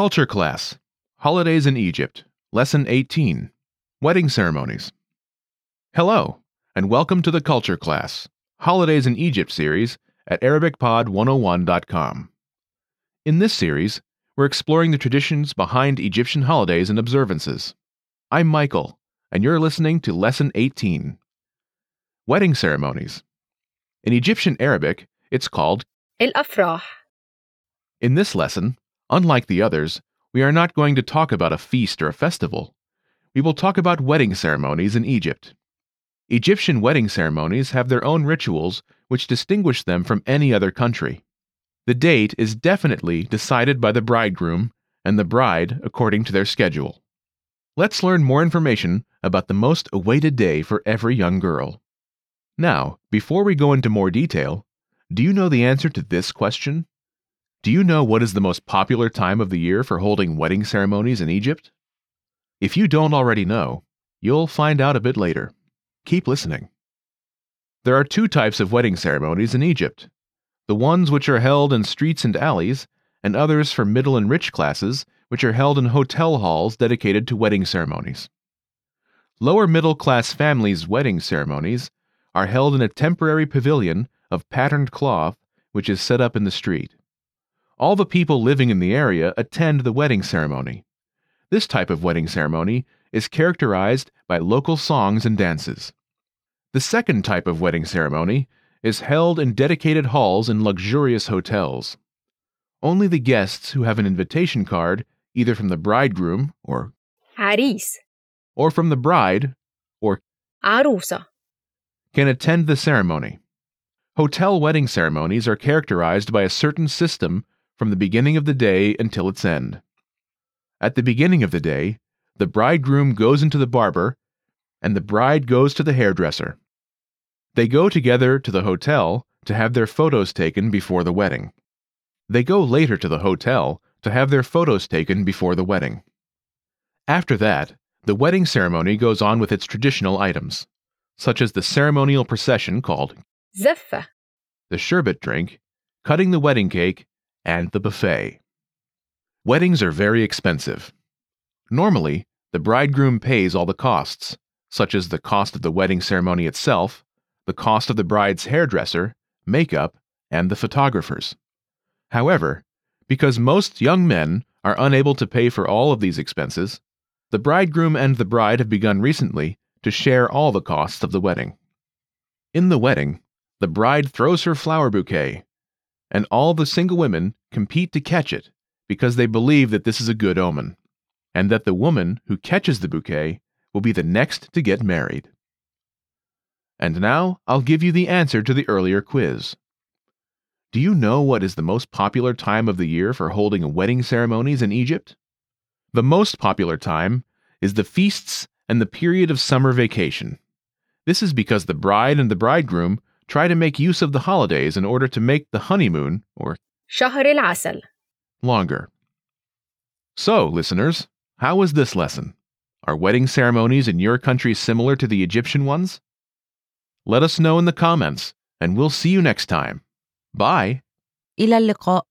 Culture Class Holidays in Egypt, Lesson 18 Wedding Ceremonies. Hello, and welcome to the Culture Class Holidays in Egypt series at ArabicPod101.com. In this series, we're exploring the traditions behind Egyptian holidays and observances. I'm Michael, and you're listening to Lesson 18 Wedding Ceremonies. In Egyptian Arabic, it's called El Afrah. In this lesson, unlike the others, we are not going to talk about a feast or a festival. We will talk about wedding ceremonies in Egypt. Egyptian wedding ceremonies have their own rituals which distinguish them from any other country. The date is definitely decided by the bridegroom and the bride according to their schedule. Let's learn more information about the most awaited day for every young girl. Now, before we go into more detail, do you know the answer to this question? Do you know what is the most popular time of the year for holding wedding ceremonies in Egypt? If you don't already know, you'll find out a bit later. Keep listening. There are two types of wedding ceremonies in Egypt the ones which are held in streets and alleys, and others for middle and rich classes, which are held in hotel halls dedicated to wedding ceremonies. Lower middle class families' wedding ceremonies are held in a temporary pavilion of patterned cloth which is set up in the street all the people living in the area attend the wedding ceremony. This type of wedding ceremony is characterized by local songs and dances. The second type of wedding ceremony is held in dedicated halls in luxurious hotels. Only the guests who have an invitation card, either from the bridegroom or Haris, or from the bride or Arusa, can attend the ceremony. Hotel wedding ceremonies are characterized by a certain system from the beginning of the day until its end. At the beginning of the day, the bridegroom goes into the barber, and the bride goes to the hairdresser. They go together to the hotel to have their photos taken before the wedding. They go later to the hotel to have their photos taken before the wedding. After that, the wedding ceremony goes on with its traditional items, such as the ceremonial procession called Zaffa, the sherbet drink, cutting the wedding cake, and the buffet. Weddings are very expensive. Normally, the bridegroom pays all the costs, such as the cost of the wedding ceremony itself, the cost of the bride's hairdresser, makeup, and the photographers. However, because most young men are unable to pay for all of these expenses, the bridegroom and the bride have begun recently to share all the costs of the wedding. In the wedding, the bride throws her flower bouquet, and all the single women compete to catch it because they believe that this is a good omen, and that the woman who catches the bouquet will be the next to get married. And now I'll give you the answer to the earlier quiz. Do you know what is the most popular time of the year for holding wedding ceremonies in Egypt? The most popular time is the feasts and the period of summer vacation. This is because the bride and the bridegroom try to make use of the holidays in order to make the honeymoon, or شهر العسل longer. So, listeners, how was this lesson? Are wedding ceremonies in your country similar to the Egyptian ones? Let us know in the comments, and we'll see you next time. Bye. إلى اللقاء